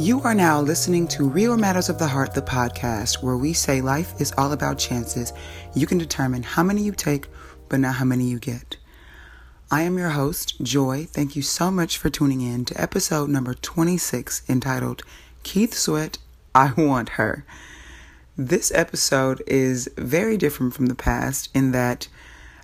You are now listening to Real Matters of the Heart, the podcast, where we say life is all about chances. You can determine how many you take, but not how many you get. I am your host, Joy. Thank you so much for tuning in to episode number 26 entitled Keith Sweat, I Want Her. This episode is very different from the past in that,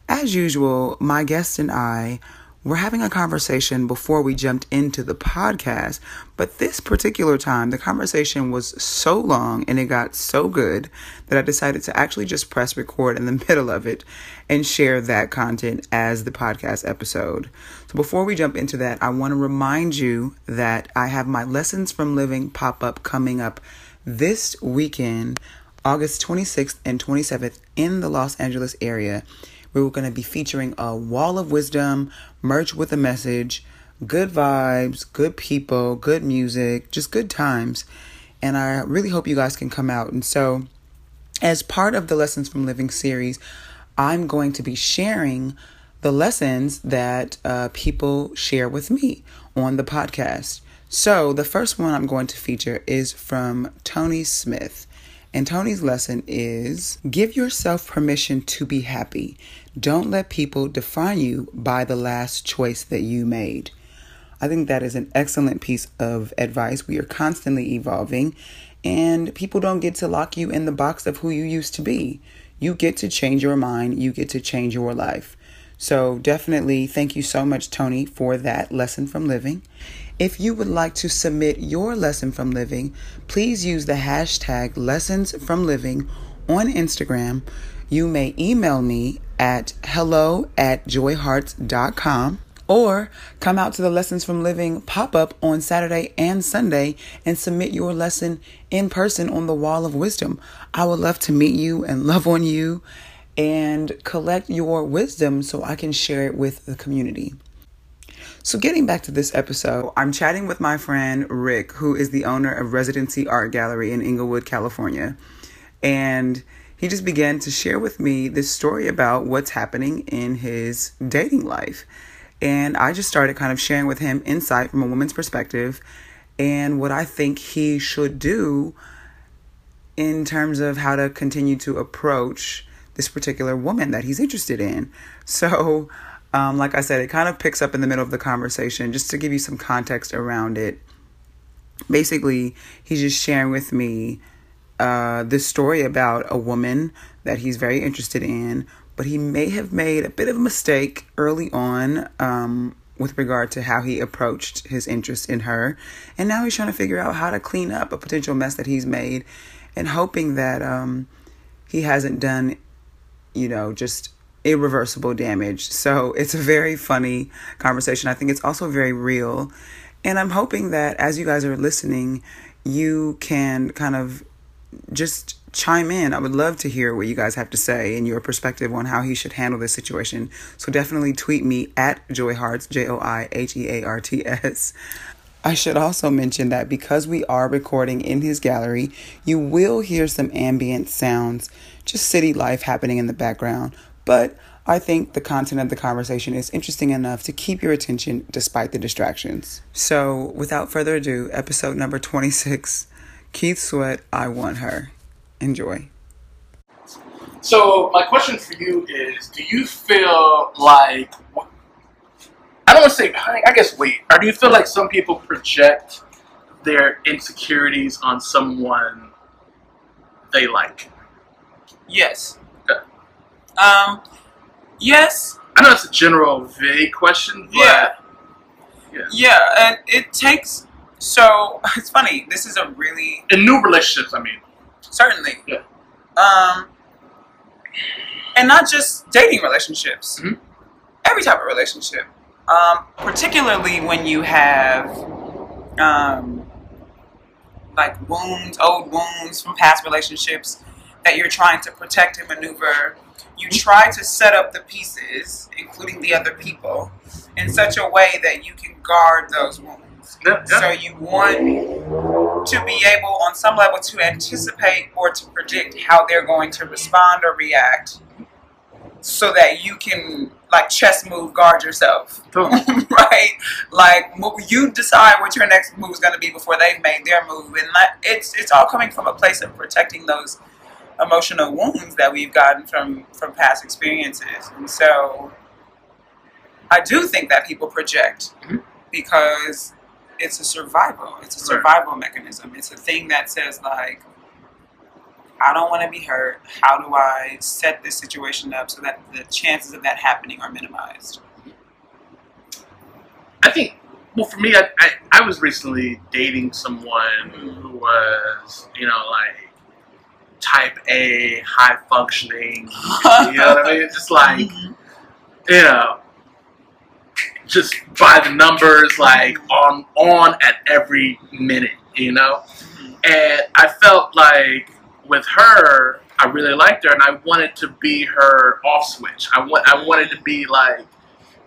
as usual, my guest and I we're having a conversation before we jumped into the podcast, but this particular time, the conversation was so long and it got so good that I decided to actually just press record in the middle of it and share that content as the podcast episode. So before we jump into that, I want to remind you that I have my Lessons from Living pop up coming up this weekend, August 26th and 27th in the Los Angeles area. We're going to be featuring a wall of wisdom, merch with a message, good vibes, good people, good music, just good times. And I really hope you guys can come out. And so, as part of the Lessons from Living series, I'm going to be sharing the lessons that uh, people share with me on the podcast. So, the first one I'm going to feature is from Tony Smith. And Tony's lesson is give yourself permission to be happy. Don't let people define you by the last choice that you made. I think that is an excellent piece of advice. We are constantly evolving, and people don't get to lock you in the box of who you used to be. You get to change your mind, you get to change your life. So, definitely thank you so much, Tony, for that lesson from living. If you would like to submit your lesson from living, please use the hashtag lessons from living on Instagram. You may email me at hello at joyhearts.com or come out to the Lessons from Living pop up on Saturday and Sunday and submit your lesson in person on the Wall of Wisdom. I would love to meet you and love on you and collect your wisdom so I can share it with the community. So, getting back to this episode, I'm chatting with my friend Rick, who is the owner of Residency Art Gallery in Inglewood, California. And he just began to share with me this story about what's happening in his dating life. And I just started kind of sharing with him insight from a woman's perspective and what I think he should do in terms of how to continue to approach this particular woman that he's interested in. So, um, like I said, it kind of picks up in the middle of the conversation just to give you some context around it. Basically, he's just sharing with me uh, this story about a woman that he's very interested in, but he may have made a bit of a mistake early on um, with regard to how he approached his interest in her. And now he's trying to figure out how to clean up a potential mess that he's made and hoping that um, he hasn't done, you know, just irreversible damage. So it's a very funny conversation. I think it's also very real. And I'm hoping that as you guys are listening, you can kind of just chime in. I would love to hear what you guys have to say and your perspective on how he should handle this situation. So definitely tweet me at JoyHearts, J O I H E A R T S. I should also mention that because we are recording in his gallery, you will hear some ambient sounds, just city life happening in the background. But I think the content of the conversation is interesting enough to keep your attention despite the distractions. So, without further ado, episode number 26 Keith Sweat, I Want Her. Enjoy. So, my question for you is Do you feel like. I don't want to say, I guess, wait. Or do you feel like some people project their insecurities on someone they like? Yes. Um, yes. I know it's a general, vague question, but Yeah. yeah. Yeah, and it takes. So it's funny. This is a really in new relationships, I mean, certainly. Yeah. Um, and not just dating relationships. Mhm. Every type of relationship. Um, particularly when you have, um, like wounds, old wounds from past relationships that you're trying to protect and maneuver. You try to set up the pieces, including the other people, in such a way that you can guard those wounds. Yeah, yeah. So you want to be able, on some level, to anticipate or to predict how they're going to respond or react so that you can like chess move guard yourself, Totally. right? Like you decide what your next move is going to be before they've made their move, and that, it's it's all coming from a place of protecting those emotional wounds that we've gotten from from past experiences, and so I do think that people project Mhm. because it's a survival. It's a Right. survival mechanism. It's a thing that says like. I don't want to be hurt. How do I set this situation up so that the chances of that happening are minimized? I think, well, for me, I, I, I was recently dating someone who was, you know, like type A, high functioning. You know what I mean? Just like, you know, just by the numbers, like on on at every minute, you know. And I felt like with her, I really liked her, and I wanted to be her off switch. I want, I wanted to be like,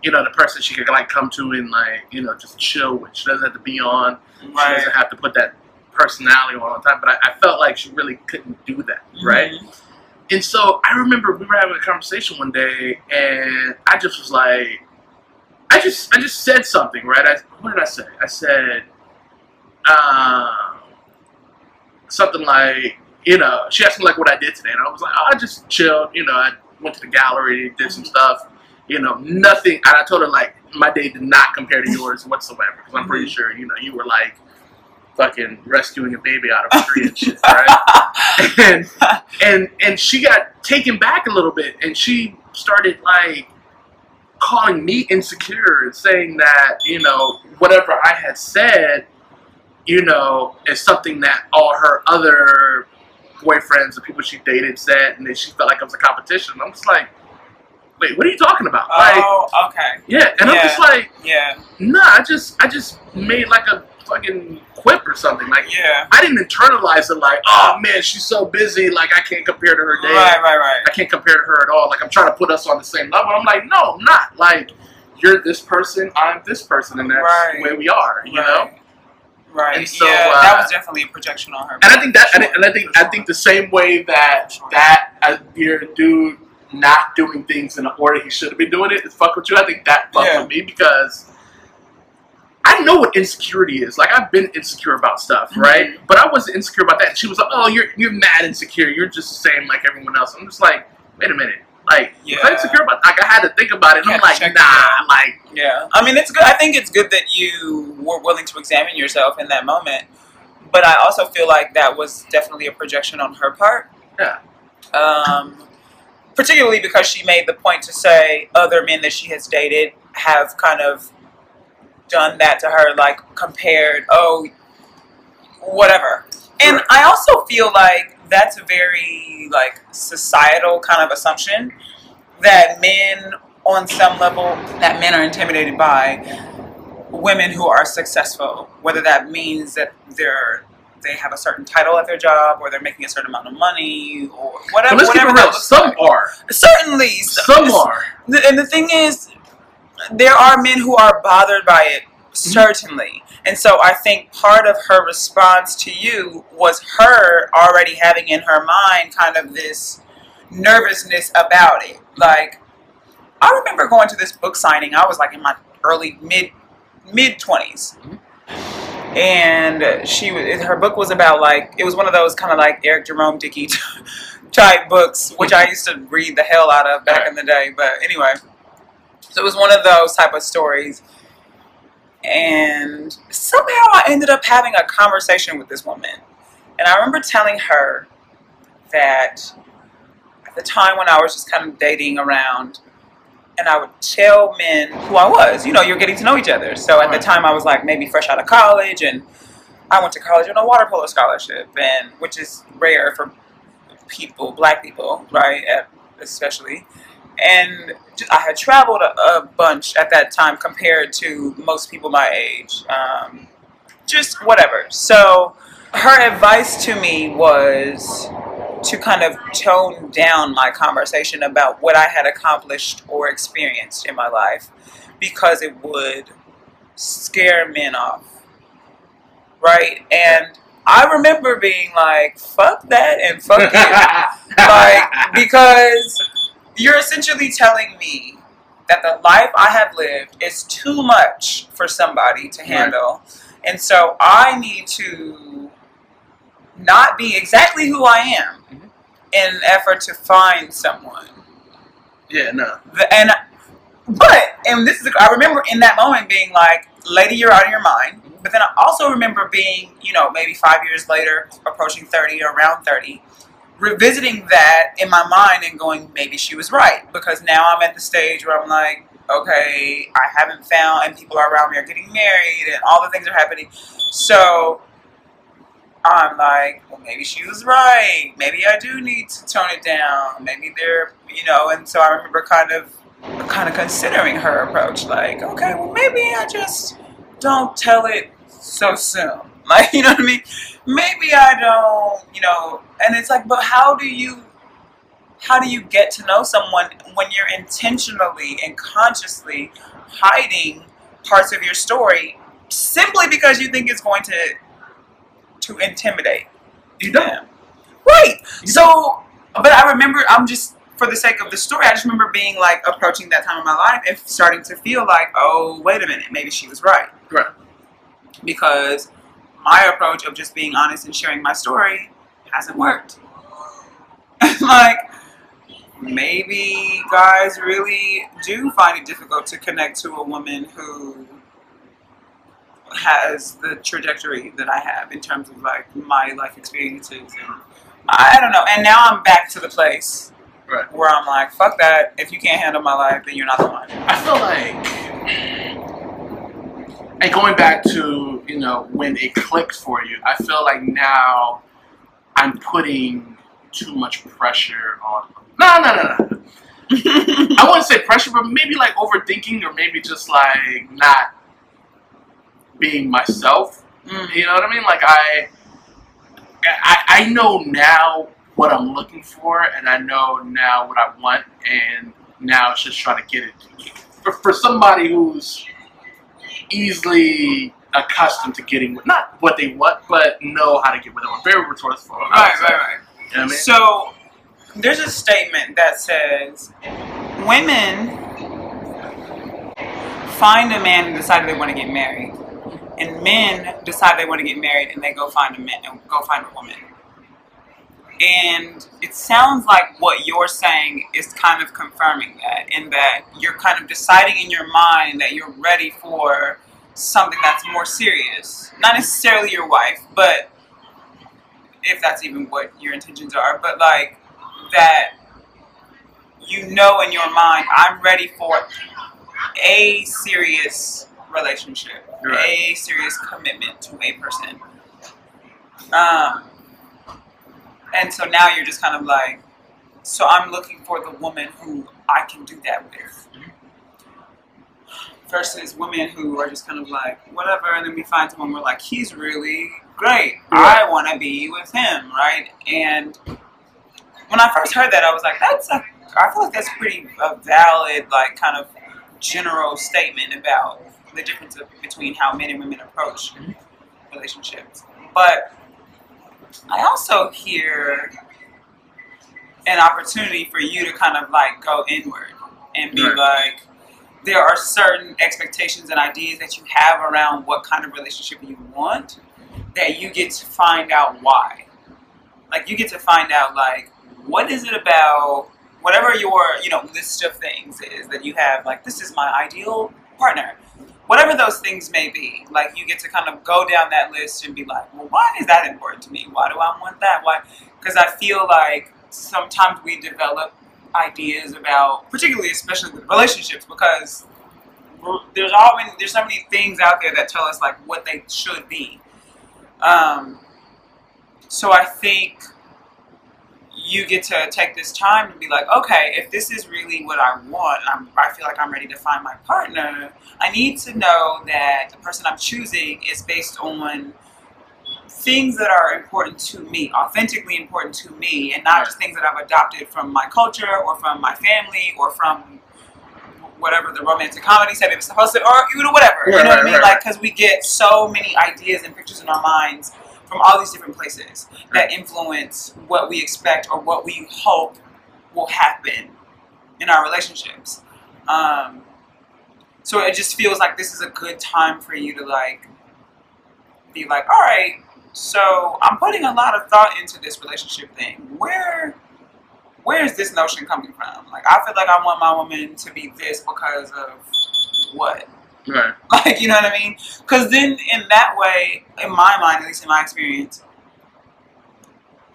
you know, the person she could like come to and like, you know, just chill with. She doesn't have to be on. Right. She doesn't have to put that personality on all the time. But I, I felt like she really couldn't do that, mm-hmm. right? And so I remember we were having a conversation one day, and I just was like, I just, I just said something, right? I, what did I say? I said, um, something like, you know, she asked me like what I did today, and I was like, oh, I just chilled. You know, I went to the gallery, did some stuff. You know, nothing. And I told her like my day did not compare to yours whatsoever, because I'm pretty sure you know you were like fucking rescuing a baby out of a tree and shit, right? and and and she got taken back a little bit and she started like calling me insecure and saying that you know whatever i had said you know is something that all her other boyfriends the people she dated said and then she felt like it was a competition. I'm just like wait what are you talking about? Like Oh, okay. yeah and i'm just like Yeah, nah i just i just made like a fucking quip or something like yeah. I didn't internalize it like, oh man, she's so busy, like I can't compare to her day. Right, right, right. I can't compare to her at all. Like I'm trying to put us on the same level. I'm like, no, I'm not. Like you're this person, I'm this person, and that's Right. the way we are, you know. Right. And so, yeah, uh, that was definitely a projection on her. And I think that, and I- Sure, and I think, for I think the same way that Sure. that uh, your dude not doing things in the order he should have been doing it is fuck with you. I think that fucks Yeah. with me because. I know what insecurity is. Like I've been insecure about stuff, Mm-hmm. right? But I wasn't insecure about that. And she was like, "Oh, you're you're mad insecure. You're just the same like everyone else." I'm just like, "Wait a minute." Like, was I insecure about? Like, I had to think about it. And I'm like, "Nah." Like, Yeah, I mean, it's good. I think it's good that you were willing to examine yourself in that moment. But I also feel like that was definitely a projection on her part. Yeah. Um, particularly because she made the point to say other men that she has dated have kind of done that to her, like compared, oh, whatever. And Right. I also feel like that's a very like societal kind of assumption that men on some level that men are intimidated by women who are successful whether that means that they're they have a certain title at their job or they're making a certain amount of money or whatever but let's keep it real. Some like. are. certainly Some are. and the thing is, there are men who are bothered by it, mm-hmm. certainly. And so I think part of her response to you was her already having in her mind kind of this nervousness about it. Like, I remember going to this book signing. I was like in my early mid mid 20s. Mm-hmm. And she was her book was about like it was one of those kind of like Eric Jerome Dickey type books, which I used to read the hell out of back in the day. But anyway, so it was one of those type of stories. And somehow I ended up having a conversation with this woman. And I remember telling her that at the time when I was just kind of dating around, and I would tell men who I was. You know, you're getting to know each other. So at the time, I was like maybe fresh out of college, and I went to college on a water polo scholarship, and which is rare for people, black people, right, especially. And I had traveled a, a bunch at that time compared to most people my age. Um, just whatever. So her advice to me was to kind of tone down my conversation about what I had accomplished or experienced in my life because it would scare men off. Right? And I remember being like, fuck that and fuck you. like, because you're essentially telling me that the life I have lived is too much for somebody to handle. And so I need to not be exactly who I am Mhm. in an effort to find someone. Yeah, no. The- and but and this is I remember in that moment being like, "Lady, you're out of your mind." But then I also remember being, you know, maybe five years later, approaching thirty or around thirty, revisiting that in my mind and going, maybe she was right because now I'm at the stage where I'm like, okay, I haven't found, and people around me are getting married, and all the things are happening. So I'm like, well, maybe she was right. Maybe I do need to tone it down. Maybe they're, you know. And so I remember kind of, kind of considering her approach, like, okay, well, maybe I just don't tell it so soon. Like, you know what I mean? Maybe I don't, you know. And it's like, but how do you, how do you get to know someone when you're intentionally and consciously hiding parts of your story simply because you think it's going to to intimidate You don't. them. Right. So, but I remember, I'm just, for the sake of the story, I just remember being like approaching that time of my life and starting to feel like, oh, wait a minute, maybe she was right. Right. Because my approach of just being honest and sharing my story hasn't worked. like, maybe guys really do find it difficult to connect to a woman who has the trajectory that I have in terms of like my life experiences and I don't know. And now I'm back to the place Right. where I'm like, fuck that. If you can't handle my life, then you're not the one. I feel like, and going back to you know when it clicked for you, I feel like now I'm putting too much pressure on. No, no, no, no. I wouldn't say pressure, but maybe like overthinking, or maybe just like not being myself. Mm. You know what I mean? Like I, I, I know now what I'm looking for, and I know now what I want, and now it's just trying to get it. For, for somebody who's easily accustomed to getting what, not what they want, but know how to get what they want. Very resourceful. I Right, right, right. You know I mean? So there's a statement that says women find a man and decide they want to get married, and men decide they want to get married and they go find a man and go find a woman. And it sounds like what you're saying is kind of confirming that, in that you're kind of deciding in your mind that you're ready for something that's more serious. Not necessarily your wife, but if that's even what your intentions are, but like that you know in your mind, I'm ready for a serious relationship, Right. a serious commitment to a person. Um, and so now you're just kind of like, so I'm looking for the woman who I can do that with. Versus women who are just kind of like, whatever, and then we find someone we're like, he's really great. I want to be with him, right? And when I first heard that, I was like, that's a, I feel like that's pretty a valid, like, kind of general statement about the difference of, between how men and women approach mm-hmm. relationships. But I also hear an opportunity for you to kind of like go inward and be Right. like, there are certain expectations and ideas that you have around what kind of relationship you want that you get to find out why. Like you get to find out like what is it about whatever your you know list of things is that you have like this is my ideal partner. Whatever those things may be, like you get to kind of go down that list and be like, well, why is that important to me? Why do I want that? Why? Because I feel like sometimes we develop ideas about, particularly, especially with relationships, because there's many, there's so many things out there that tell us like what they should be. Um, so I think you get to take this time to be like, okay, if this is really what I want, I'm, I feel like I'm ready to find my partner. I need to know that the person I'm choosing is based on things that are important to me, authentically important to me, and not just things that I've adopted from my culture or from my family or from whatever the romantic comedy said it was supposed to, or you know whatever. you know what right, I mean? Like because we get so many ideas and pictures in our minds from all these different places that influence what we expect or what we hope will happen in our relationships. Um, so it just feels like this is a good time for you to like be like, all right, so I'm putting a lot of thought into this relationship thing. Where where is this notion coming from? Like I feel like I want my woman to be this because of what? Right. Like, you know what I mean? Because then, in that way, in my mind, at least in my experience,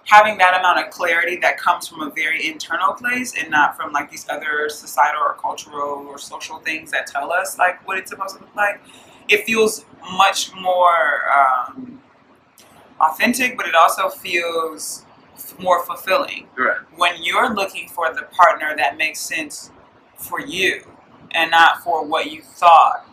having that amount of clarity that comes from a very internal place and not from like these other societal or cultural or social things that tell us like what it's supposed to look like, it feels much more um, authentic, but it also feels more fulfilling Right. when you're looking for the partner that makes sense for you and not for what you thought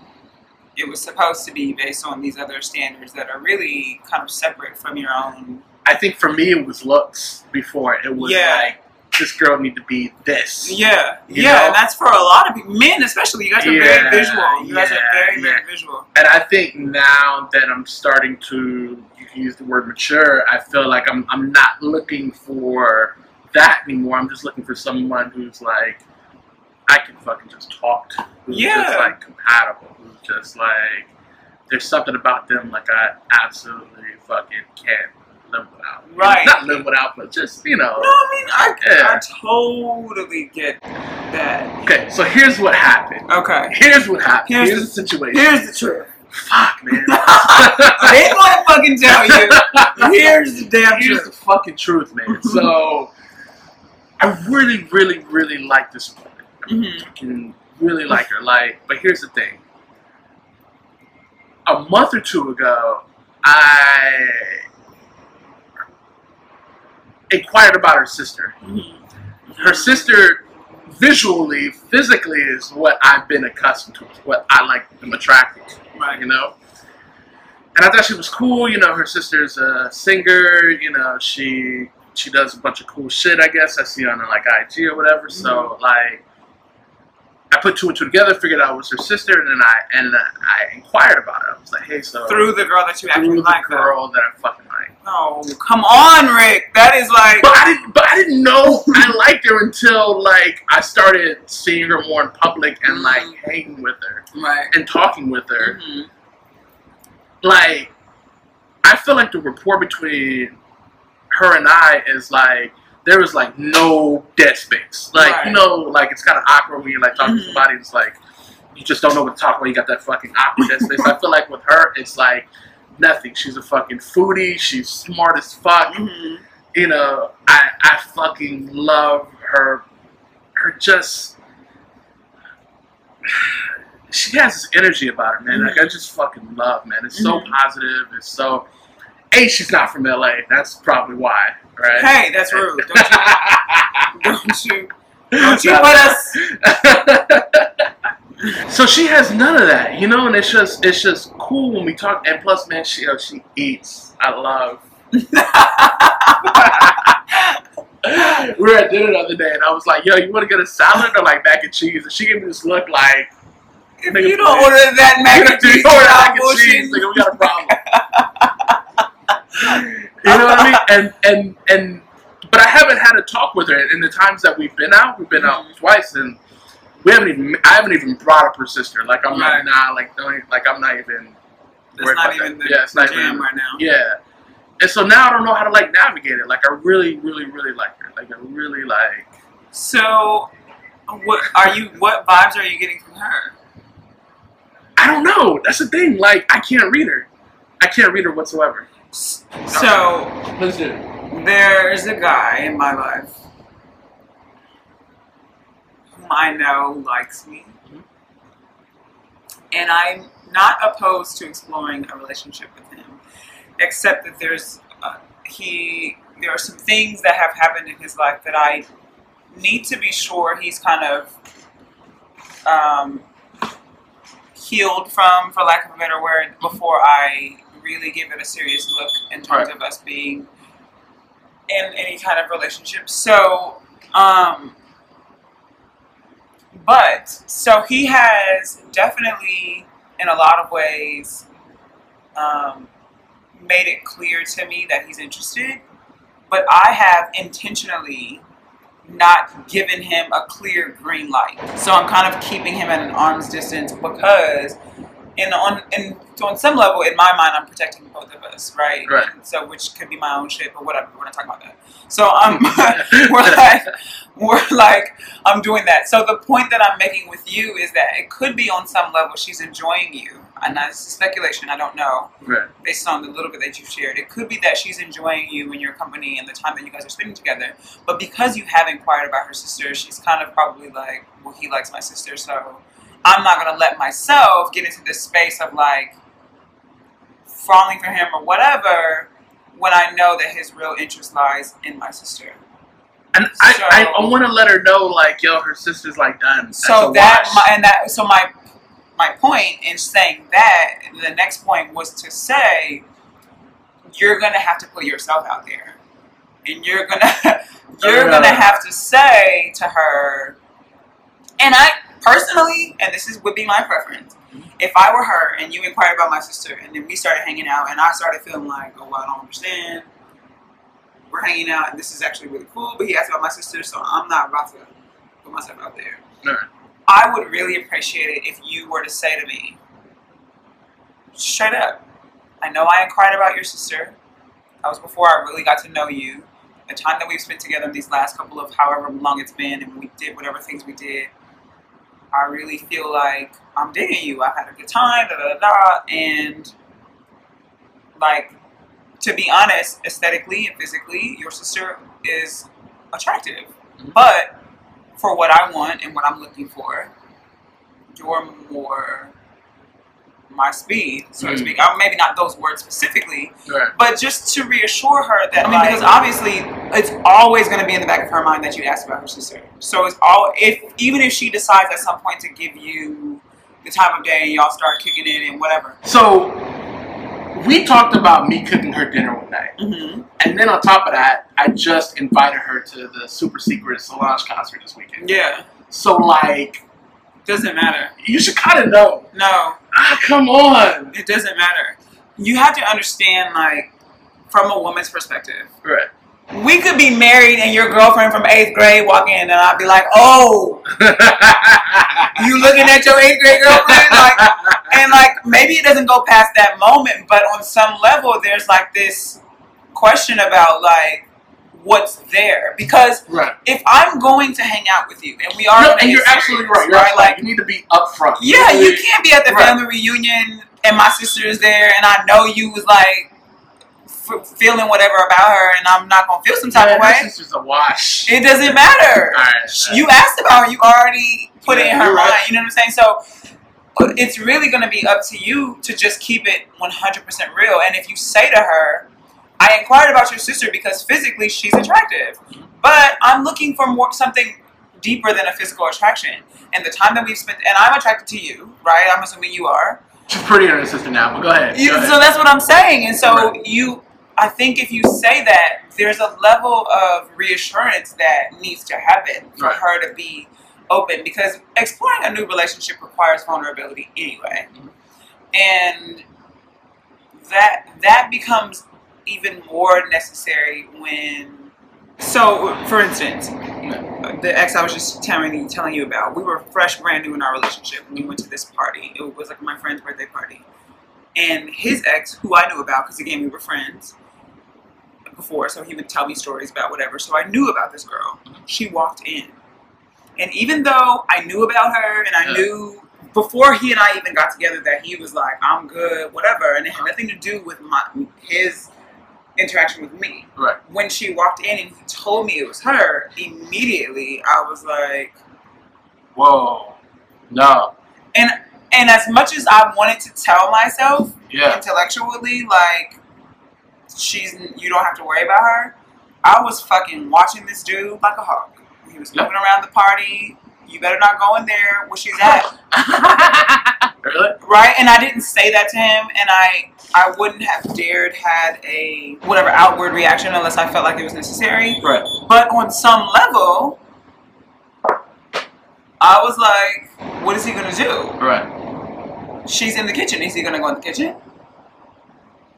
it was supposed to be based on these other standards that are really kind of separate from your own. I think for me it was looks before. It was Yeah. like this girl need to be this. Yeah, yeah, know? and that's for a lot of people, men especially. You guys are Yeah, very visual. You guys are very, very yeah. visual. And I think now that I'm starting to you use the word mature, I feel like I'm I'm not looking for that anymore. I'm just looking for someone who's like I can fucking just talk to. Who's Yeah. just like compatible. Who's just like there's something about them like I absolutely fucking can't live without. Right. Not live without, but just, you know. No, I mean, I, Yeah. I totally get that. Okay, so here's what happened. Okay. Here's what happened. Here's Here's, the- the situation. Here's the truth. Fuck, man. I didn't want to fucking tell you. Here's the damn Here's the truth. fucking truth, man. So, I really, really, really like this woman. hmm Fucking really like her. Like, but here's the thing. A month or two ago, I inquired about her sister. Her sister, visually, physically, is what I've been accustomed to. What I like, am attracted to. Right. you know. And I thought she was cool. You know, her sister's a singer. You know, she she does a bunch of cool shit. I guess I see on her like IG or whatever. So mm-hmm. like, I put two and two together, figured out it was her sister, and then I and I inquired about it. I was like, hey, so Through the girl that you actually like, though. girl that I fucking. Oh, come on, Rick. That is like. But I didn't. But I didn't know I liked her until like I started seeing her more in public and like Mhm. hanging with her Right. and talking with her. Mhm. like I feel like the rapport between her and I is like there was like no dead space. Like Right. you know, like it's kind of awkward when you're like talking to Mhm. somebody. It's like you just don't know what to talk about. You got that fucking awkward dead space. I feel like with her, it's like nothing. She's a fucking foodie. She's smart as fuck. Mhm. You know, I I fucking love her. Her just. She has this energy about her, man. Like I just fucking love, man. It's so Mhm. positive. It's so. A, she's not from LA. That's probably why, right? Hey, that's rude. Don't you, don't you, don't you put us. so she has none of that, you know, and it's just it's just cool when we talk. And plus, man, she you know, she eats. I love. we were at dinner the other day, and I was like, "Yo, you want to get a salad or like mac and cheese?" And she gave me this look like, If you don't please. order that mac and cheese, order mac and cheese, nigga, we got a problem." you know what I mean? And and and, but I haven't had a talk with her. In the times that we've been out, we've been out Mhm. twice, and we haven't even. I haven't even brought up her sister. Like I'm Right. not nah, like don't, like I'm not even. That's not even that. the, Yeah, it's not jam even- right now. Yeah. And so now I don't know how to like navigate it. Like I really, really, really like her. Like I really like. So, what are you? What vibes are you getting from her? I don't know. That's the thing. Like I can't read her. I can't read her whatsoever. So, Let's do it. there's a guy in my life whom I know likes me, and I'm not opposed to exploring a relationship with him, except that there's uh, he there are some things that have happened in his life that I need to be sure he's kind of um, healed from, for lack of a better word, before I really give it a serious look in terms Right. of us being in any kind of relationship. So, um, but so he has definitely, in a lot of ways, um, made it clear to me that he's interested. But I have intentionally not given him a clear green light. So I'm kind of keeping him at an arm's distance because in on in so on some level in my mind I'm protecting both of us, right? Right. So which could be my own shit, but whatever. We're not talking about that. So um, we're like we're like I'm doing that. So the point that I'm making with you is that it could be on some level she's enjoying you, and that's speculation. I don't know Right. based on the little bit that you've shared. It could be that she's enjoying you and your company and the time that you guys are spending together. But because you have inquired about her sister, she's kind of probably like, well, he likes my sister, so I'm not gonna let myself get into this space of like falling for him or whatever when I know that his real interest lies in my sister. And I, So- I, I want to let her know, like, yo, her sister's like done. So that my, and that so my my point in saying that the next point was to say you're gonna have to put yourself out there, and you're gonna oh, you're gonna have to say to her, and I personally, and this is would be my preference. If I were her and you inquired about my sister, and then we started hanging out, and I started feeling like, oh, well, I don't understand. We're hanging out, and this is actually really cool. But he asked about my sister, so I'm not about to put myself out there. I would really appreciate it if you were to say to me, straight up, I know I inquired about your sister. That was before I really got to know you. The time that we've spent together in these last couple of however long it's been, and we did whatever things we did. I really feel like I'm digging you. I've had a good time, da da da, da and like to be honest, aesthetically and physically, your sister is attractive. Mhm. But for what I want and what I'm looking for, you're more my speed, so to Mm. speak. Uh, Maybe not those words specifically, Right. but just to reassure her that I mean, Like- because obviously it's always going to be in the back of her mind that you asked about her sister. So it's all if even if she decides at some point to give you the time of day and y'all start kicking it and whatever. So we talked about me cooking her dinner one night, Mm-hmm. and then on top of that, I just invited her to the super secret Solange concert this weekend. Yeah, So like, doesn't matter. you should kind of know. No, Ah, come on. it doesn't matter. You have to understand, like, from a woman's perspective. Right. We could be married and your girlfriend from eighth grade walk in and I'd be like, oh, you looking at your eighth grade girlfriend? Like, and like maybe it doesn't go past that moment, but on some level, there's like this question about like what's there because right. if I'm going to hang out with you and we are, No, and you're absolutely right. You're right? absolutely Like. You need to be upfront. yeah, you can't be at the Right. family reunion and my sister is there and I know you was like f- feeling whatever about her and I'm not gonna feel some type Man, of way. Is just a wash. It doesn't matter. Right. You asked about her, you already put it in her mind. You know what I'm saying? So uh, it's really going to be up to you to just keep it 100% real. And if you say to her, I inquired about your sister because physically she's attractive, but I'm looking for more something deeper than a physical attraction. And the time that we've spent, and I'm attracted to you, right? I'm assuming you are. She's prettier than her sister now, but go ahead. Go ahead. so that's what I'm saying. And so Right. you, I think if you say that, there's a level of reassurance that needs to happen for Right. her to be open because exploring a new relationship requires vulnerability anyway. Mm-hmm. And that that becomes even more necessary when so for instance the ex I was just telling you, telling you about, we were fresh, brand new in our relationship when we went to this party. It was like my friend's birthday party. And his ex, who I knew about, because again, we were friends before, so he would tell me stories about whatever. So I knew about this girl. She walked in. And even though I knew about her and I Yeah. knew before he and I even got together that he was like, I'm good, whatever, and it had nothing to do with my his interaction with me Right. when she walked in and he told me it was her, immediately I was like, Whoa. No. and and as much as I wanted to tell myself Yeah. intellectually, like she's you don't have to worry about her, I was fucking watching this dude like a hawk. He was Yeah. moving around the party. You better not go in there where she's at, really? right? And I didn't say that to him, and I I wouldn't have dared had a whatever outward reaction unless I felt like it was necessary. Right. But on some level, I was like, what is he gonna do? Right. She's in the kitchen. Is he gonna go in the kitchen?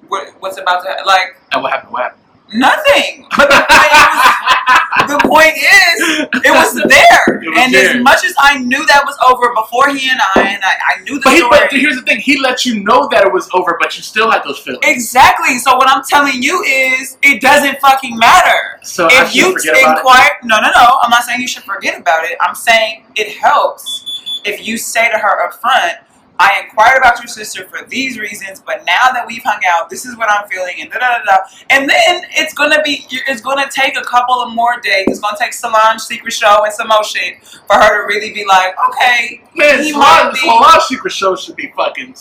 What, what's about to like And what happened? What happened? Nothing? But the, it was, the point is, it was there. It was and there. as much as I knew that was over before he and I, and I, I knew the But, he, story. but here's the thing: he let you know that it was over, but you still had those feelings. Exactly. So what I'm telling you is, it doesn't fucking matter. So if you forget about it. inquire, no, no, no. I'm not saying you should forget about it. I'm saying it helps if you say to her up front, I inquired about your sister for these reasons, but now that we've hung out, this is what I'm feeling, and da da da da. And then it's gonna be, it's gonna take a couple of more days. It's gonna take Solange Secret Show and some more shit for her to really be like, okay, Man, he Solange, might be- Solange Secret Show should be fucking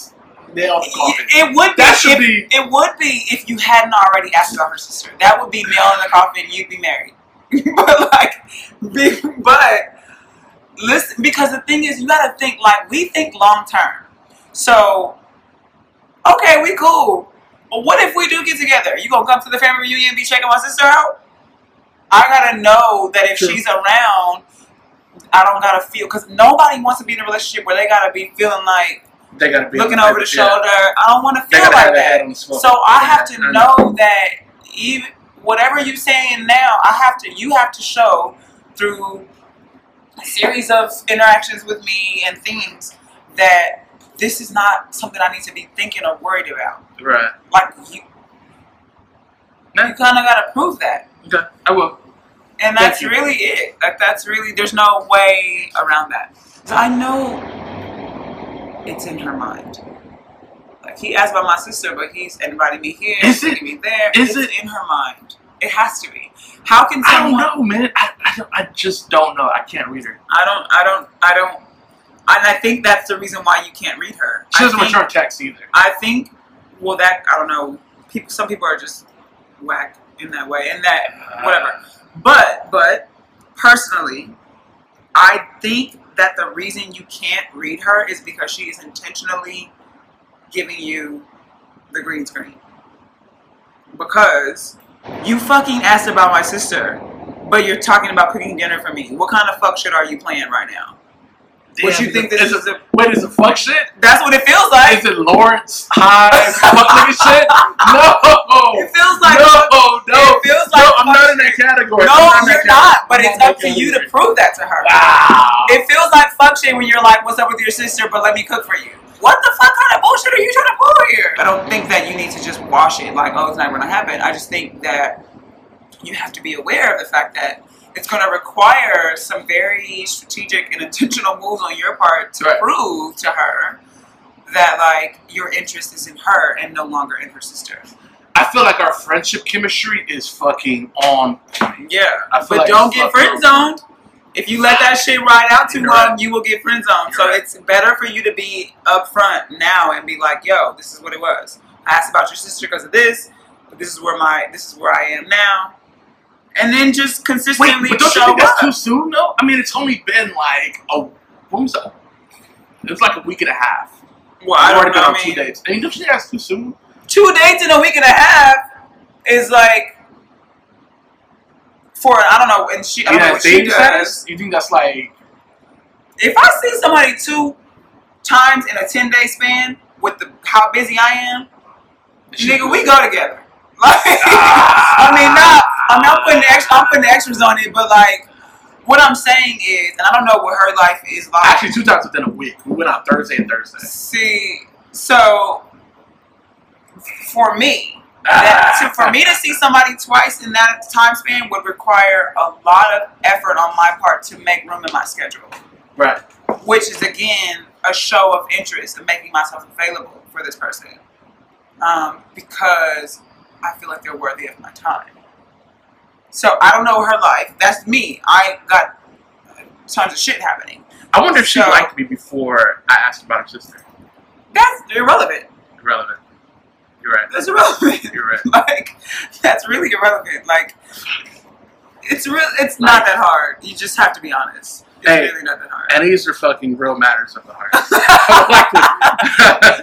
the coffin. It, would be, That should if, be- It would be if you hadn't already asked about her sister. That would be nail in the coffin. You'd be married. but like, be, but listen, because the thing is, you gotta think like we think long term. So, okay, we cool. But what if we do get together? You gonna come to the family reunion and be checking my sister out? I gotta know that if True. she's around, I don't gotta feel because nobody wants to be in a relationship where they gotta be feeling like They gotta be looking over the shoulder. I don't want to feel like have their head that. on the swivel. So I have to know that even whatever you're saying now, I have to. You have to show through a series of interactions with me and things that this is not something I need to be thinking or worried about. Right. Like you, No. you kind of got to prove that. Okay. I will. And Thank that's you. really it. Like that's really there's no way around that. So I know it's in her mind. Like he asked about my sister, but he's inviting me here, Is taking me there. is it's it- in her mind? It has to be. How can I don't know, man. I, I, don't, I just don't know. I can't read her. I don't. I don't. I don't. And I think that's the reason why you can't read her. She doesn't return texts either. I think. Well, that I don't know. People. Some people are just whack in that way, and that whatever. But but personally, I think that the reason you can't read her is because she is intentionally giving you the green screen. Because you fucking asked about my sister, but you're talking about cooking dinner for me. What kind of fuck shit are you playing right now? What Damn, you think is this is a- Wait, is it fuck shit? That's what it feels like. Is it Lawrence High fuck nigga shit? No. It feels like no, no. it feels like no, I'm not in that category. No, I'm you're not. But I'm it's not up to you to prove that to her. Wow. It feels like fuck shit when you're like, "What's up with your sister?" But let me cook for you. What the fuck kind of bullshit are you trying to pull here? I don't think that you need to just wash it like, "Oh, it's not going to happen." I just think that you have to be aware of the fact that it's going to require some very strategic and intentional moves on your part to Right. prove to her that like your interest is in her and no longer in her sister. I feel like our friendship chemistry is fucking on point. Yeah, I feel but like don't get friend zoned. If you let that shit ride out too You're long, right. you will get friend zoned. So right. it's better for you to be upfront now and be like, "Yo, this is what it was. I asked about your sister because of this, but this is where my this is where I am now." And then just consistently Wait, but don't you think that's too soon though? I mean, it's only been like a when was that? It was like a week and a half. well, I We've don't already been on two dates. I mean, don't you think that's too soon? two dates in a week and a half is like for I don't know. And she, I don't know what she does. You think that's like if I see somebody two times in a ten day span with the how busy I am, nigga, we go together. Like, I mean, not I'm not putting the extra, I'm putting the extras on it, but like, what I'm saying is, and I don't know what her life is like. actually two times within a week? We went out Thursday and Thursday. see, so for me, that, to, for me to see somebody twice in that time span would require a lot of effort on my part to make room in my schedule. Right. which is again a show of interest and making myself available for this person um, because I feel like they're worthy of my time. So I don't know her life. That's me. I got tons of shit happening. I wonder if she So- liked me before I asked about her sister. That's irrelevant. Irrelevant. You're right. That's irrelevant. You're right. like that's really irrelevant. Like it's real. It's not that hard. You just have to be honest. It's Hey, really not that hard. And these are fucking real matters of the heart. I would like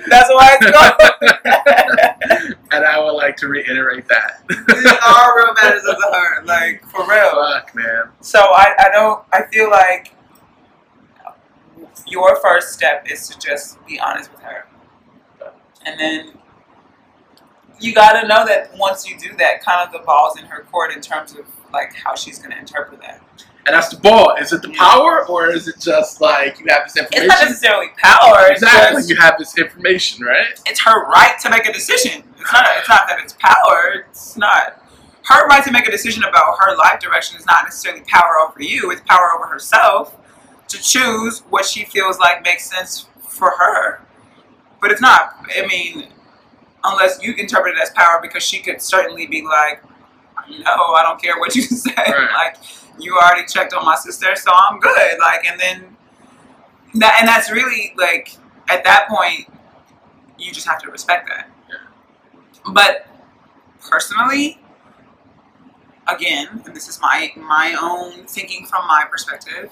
to- That's why it's going. and I would like to reiterate that. These are real matters of the heart. Like for real. Fuck, man. So I, I don't I feel like your first step is to just be honest with her. And then you got to know that once you do that, kind of the ball's in her court in terms of like how she's going to interpret that. And that's the ball. Is it the power, or is it just like you have this information? It's not necessarily power. It's exactly. You have this information, right? it's her right to make a decision. It's not. It's not that it's power. It's not her right to make a decision about her life direction. Is not necessarily power over you. It's power over herself to choose what she feels like makes sense for her. But it's not. I mean, unless you interpret it as power, because she could certainly be like, "No, I don't care what you say. Right. Like, you already checked on my sister, so I'm good." Like, and then that, and that's really like at that point, you just have to respect that. But personally, again, and this is my my own thinking from my perspective.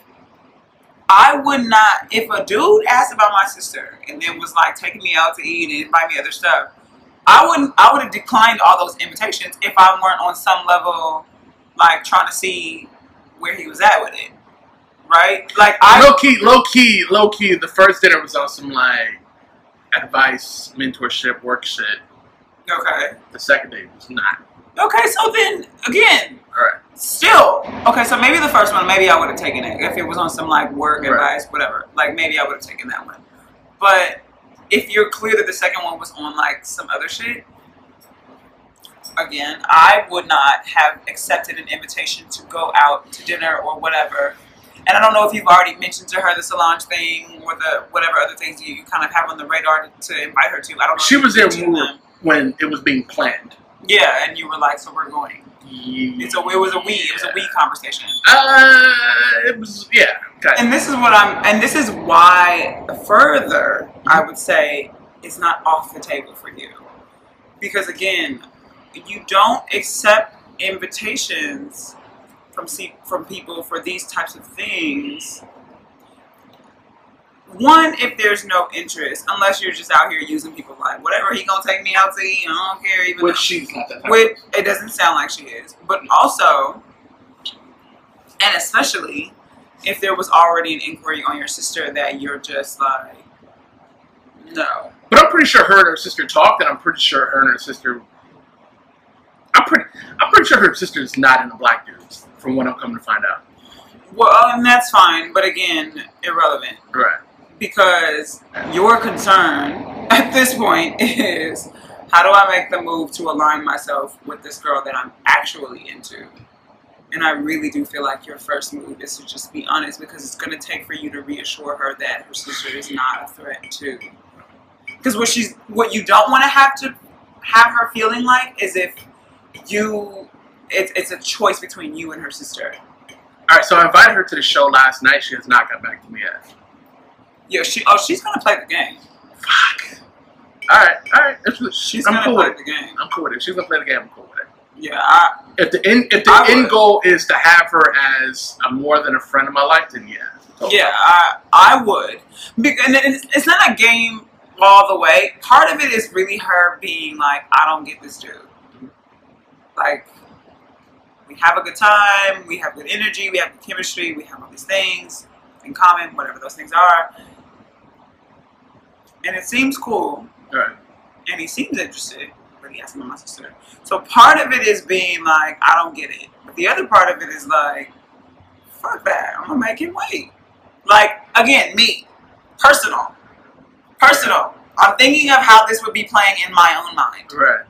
I would not if a dude asked about my sister and then was like taking me out to eat and invite me other stuff. I wouldn't. I would have declined all those invitations if I weren't on some level, like trying to see where he was at with it. Right? Like I low key, low key, low key. The first dinner was on some like advice, mentorship, work shit. okay. The second date was not. Okay, so then again, All right. Still, okay, so maybe the first one, maybe I would have taken it if it was on some like work Right. advice, whatever. Like maybe I would have taken that one. But if you're clear that the second one was on like some other shit, again, I would not have accepted an invitation to go out to dinner or whatever. And I don't know if you've already mentioned to her the Solange thing or the whatever other things you kind of have on the radar to, to invite her to. I don't know. She was you there when, we were- when it was being planned. Yeah, and you were like, so we're going. Yeah. It's a, it was a we, it was a we conversation. Uh, it was yeah. Okay. And this is what I'm, and this is why further I would say it's not off the table for you, because again, you don't accept invitations from from people for these types of things. One, if there's no interest, unless you're just out here using people like whatever he gonna take me out to eat, I don't care. Even Which though- she's not that. which it doesn't sound like she is. But also, and especially if there was already an inquiry on your sister that you're just like, no. But I'm pretty sure her and her sister talked, and I'm pretty sure her and her sister. I'm pretty. I'm pretty sure her sister is not into black dudes, from what I'm coming to find out. Well, and that's fine, but again, irrelevant. Right. Because your concern at this point is how do I make the move to align myself with this girl that I'm actually into? And I really do feel like your first move is to just be honest because it's going to take for you to reassure her that her sister is not a threat to. Because what she's what you don't want to have to have her feeling like is if you it's it's a choice between you and her sister. All right. So I invited her to the show last night. She has not got back to me yet. Yeah, she oh she's gonna play the game. Fuck. All right. All right. It's, She's I'm gonna cool play with it. the game. I'm cool with it. She's gonna play the game. I'm cool with it. Yeah, I, If the end, if the I end would. goal is to have her as a more than a friend of my life, then yeah. So- Yeah, I I would. And it's, it's not a game all the way. Part of it is really her being like, I don't get this dude. Like, we have a good time, we have good energy, we have good chemistry, we have all these things in common, whatever those things are. And it seems cool, right. and he seems interested, but he asked me my sister. So part of it is being like, I don't get it. But the other part of it is like, fuck that. I'm gonna make him wait. Like, again, me. Personal. Personal. I'm thinking of how this would be playing in my own mind. Right.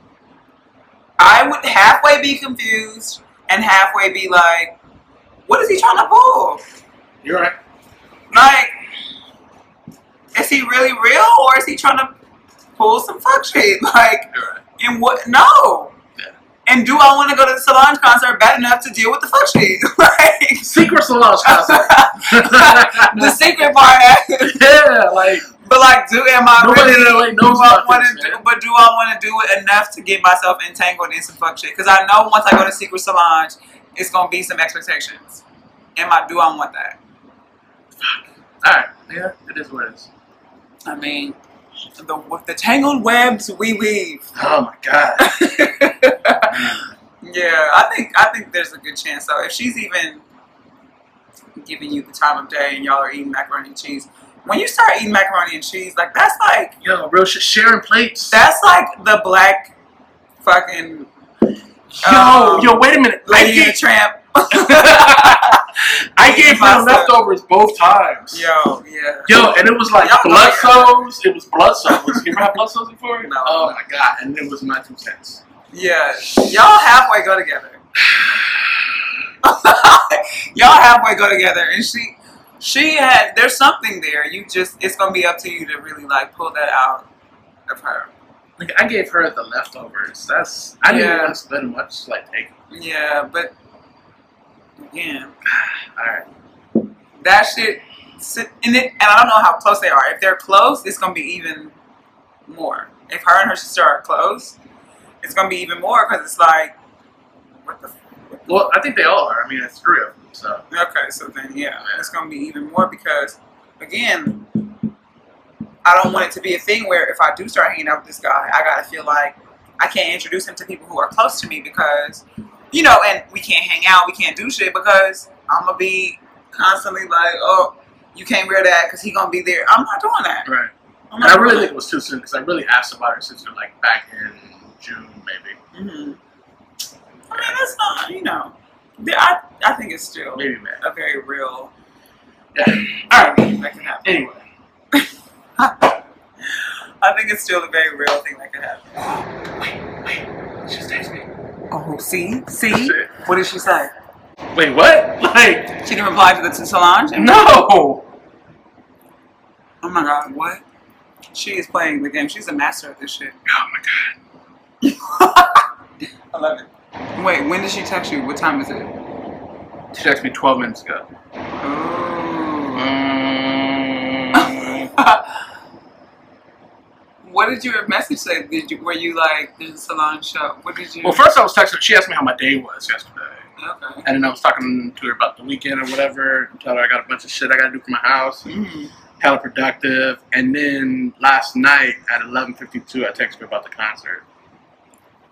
I would halfway be confused and halfway be like, what is he trying to pull? You're right. Like, is he really real or is he trying to pull some fuck shit? Like, right. and what? No. Yeah. And do I want to go to the Solange concert bad enough to deal with the fuck shit? like, Secret Solange concert. the secret part. yeah, like but like, do am I Nobody really? do I want to do? But do I want to do it enough to get myself entangled in some fuck shit? Because I know once I go to Secret Solange, it's gonna be some expectations. Am I? Do I want that? all right. Yeah, it is what it is. I mean, the the tangled webs we weave. Oh my god. yeah, I think I think there's a good chance So If she's even giving you the time of day and y'all are eating macaroni and cheese, when you start eating macaroni and cheese, like that's like Yo, real shit. Sharing plates. that's like the black fucking Yo, Um, yo, wait a minute. I Lady the gave, Tramp. I gave Pasta. leftovers both times. Yo, yeah. Yo, and it was like Y'all blood cells. It was blood cells. You ever had blood cells before? No. Oh my god! And it was my two cents. Yeah. Y'all halfway go together. Y'all halfway go together, and she, she had. There's something there. You just, it's gonna be up to you to really like pull that out of her. Like I gave her the leftovers. That's I didn't want to spend much. Like take. Yeah, but again, All right. that shit. sit- And, it, and I don't know how close they are. If they're close, it's gonna be even more. If her and her sister are close, it's gonna be even more because it's like, what the. Well, I think they all are. I mean, it's three of them. So Okay, so then yeah, it's gonna be even more because again, I don't want it to be a thing where if I do start hanging out with this guy, I gotta feel like I can't introduce him to people who are close to me because you know, and we can't hang out, we can't do shit because I'm gonna be constantly like, oh, you can't wear that because he gonna be there. I'm not doing that. right. And I really think it was too soon because I really asked about her sister like back in June, maybe, Mhm. I mean, that's not, you know, I, I think it's still maybe May. a very real Yeah. All right, that can happen. Anyway, I think it's still a very real thing that could happen. wait, she just texted me. Oh, see, see, Shit. what did she say? Wait, what? Like, She didn't reply to the to Solange. no. Oh my God, what? She is playing the game. She's a master of this shit. Oh my god. I love it. Wait, when did she text you? What time is it? She texted me 12 minutes ago. Ooh. Mm, what did your message say? Did you were you like there's a Solange show? What did you? well, first I was texting. She asked me how my day was yesterday. okay. And then I was talking to her about the weekend or whatever. Tell her I got a bunch of shit I got to do for my house. Mhm. Hella productive. And then last night at 11:52, I texted her about the concert.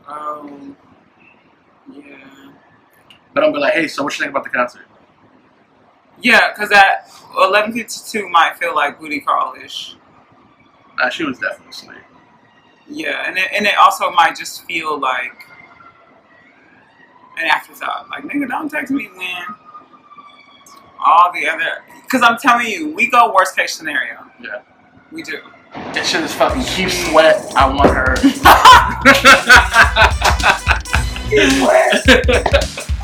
Um. Yeah. But I'm be like, hey, so what you think about the concert? Yeah, because at eleven fifty two might feel like booty call ish. Uh, she was definitely asleep. Yeah, and it, and it also might just feel like an afterthought. Like, nigga, don't text me when all the other. Because I'm telling you, we go worst case scenario. Yeah. We do. That shit is fucking Keith Sweat. I want her. That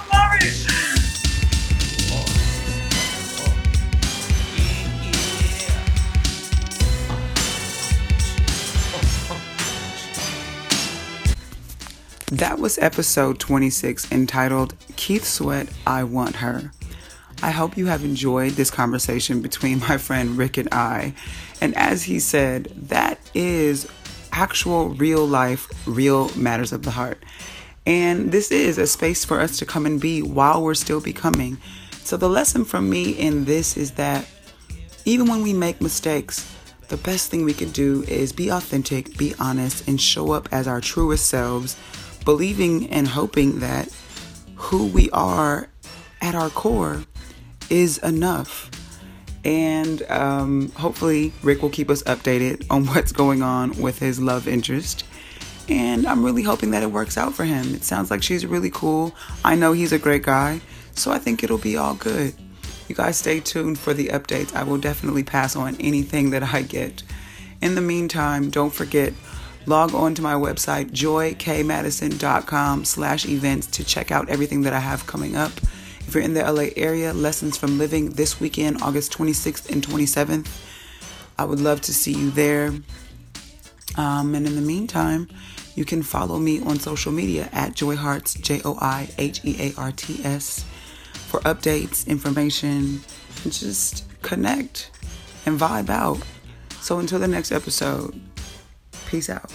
was episode 26 entitled Keith Sweat, I Want Her. I hope you have enjoyed this conversation between my friend Rick and I. And as he said, that is actual real life, real matters of the heart. And this is a space for us to come and be while we're still becoming. So the lesson from me in this is that even when we make mistakes, the best thing we can do is be authentic, be honest, and show up as our truest selves, believing and hoping that who we are at our core is enough. And um, hopefully, Rick will keep us updated on what's going on with his love interest. And I'm really hoping that it works out for him. It sounds like she's really cool. I know he's a great guy, so I think it'll be all good. You guys stay tuned for the updates. I will definitely pass on anything that I get. In the meantime, don't forget, log on to my website, joykmadison.com slash events to check out everything that I have coming up. If you're in the LA area, Lessons from Living this weekend, August 26th and 27th. I would love to see you there. Um, and in the meantime, you can follow me on social media at joihearts, J O I H E A R T S, for updates, information, and just connect and vibe out. So until the next episode, peace out.